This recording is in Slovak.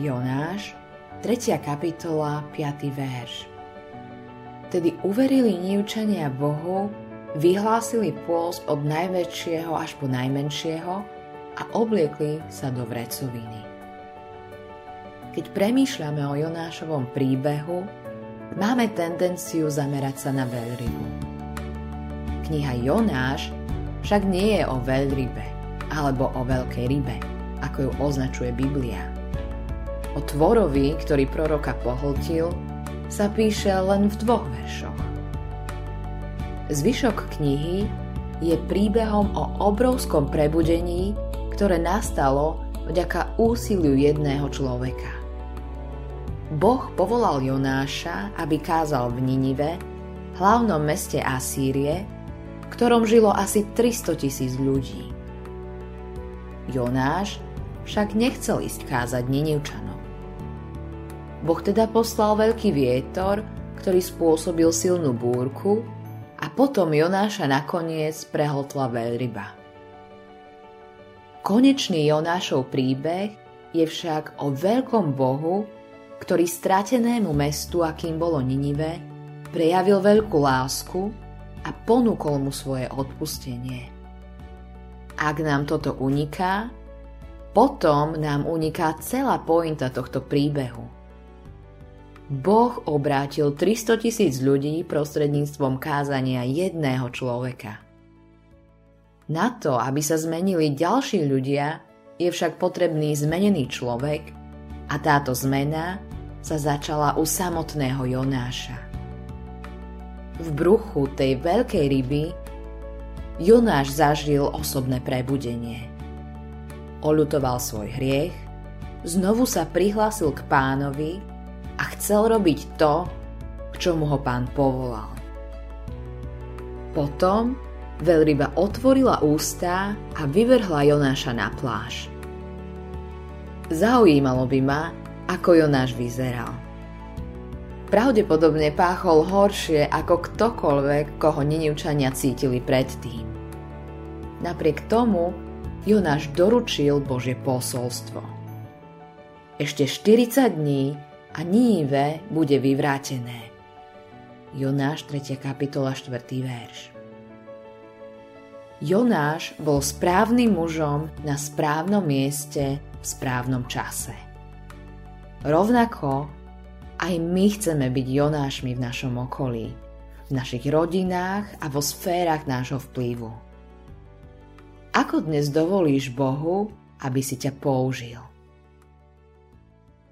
Jonáš, 3. kapitola, 5. verš. Tedy uverili Nívčania Bohu, vyhlásili pôst od najväčšieho až po najmenšieho a obliekli sa do vrecoviny. Keď premýšľame o Jonášovom príbehu, máme tendenciu zamerať sa na veľrybu. Kniha Jonáš však nie je o veľrybe alebo o veľkej rybe, ako ju označuje Biblia. O tvorovi, ktorý proroka pohltil, sa píše len v dvoch veršoch. Zvyšok knihy je príbehom o obrovskom prebudení, ktoré nastalo vďaka úsiliu jedného človeka. Boh povolal Jonáša, aby kázal v Ninive, hlavnom meste Asýrie, v ktorom žilo asi 300 tisíc ľudí. Jonáš však nechcel ísť kázať Ninivčanom. Boh teda poslal veľký vietor, ktorý spôsobil silnú búrku a potom Jonáša nakoniec prehltla veľryba. Konečný Jonášov príbeh je však o veľkom Bohu, ktorý stratenému mestu, akým bolo Ninive, prejavil veľkú lásku a ponúkol mu svoje odpustenie. Ak nám toto uniká, potom nám uniká celá pointa tohto príbehu – Boh obrátil 300 tisíc ľudí prostredníctvom kázania jedného človeka. Na to, aby sa zmenili ďalší ľudia, je však potrebný zmenený človek a táto zmena sa začala u samotného Jonáša. V bruchu tej veľkej ryby Jonáš zažil osobné prebudenie. Oľutoval svoj hriech, znovu sa prihlásil k pánovi a chcel robiť to, k čomu ho pán povolal. Potom veľryba otvorila ústa a vyvrhla Jonáša na pláž. Zaujímalo by ma, ako Jonáš vyzeral. Pravdepodobne páchol horšie ako ktokoľvek, koho Ninivčania cítili predtým. Napriek tomu Jonáš doručil Božie posolstvo. Ešte 40 dní a Níve bude vyvrátené. Jonáš 3. kapitola 4. verš Jonáš bol správnym mužom na správnom mieste v správnom čase. Rovnako aj my chceme byť Jonášmi v našom okolí, v našich rodinách a vo sférach nášho vplyvu. Ako dnes dovolíš Bohu, aby si ťa použil?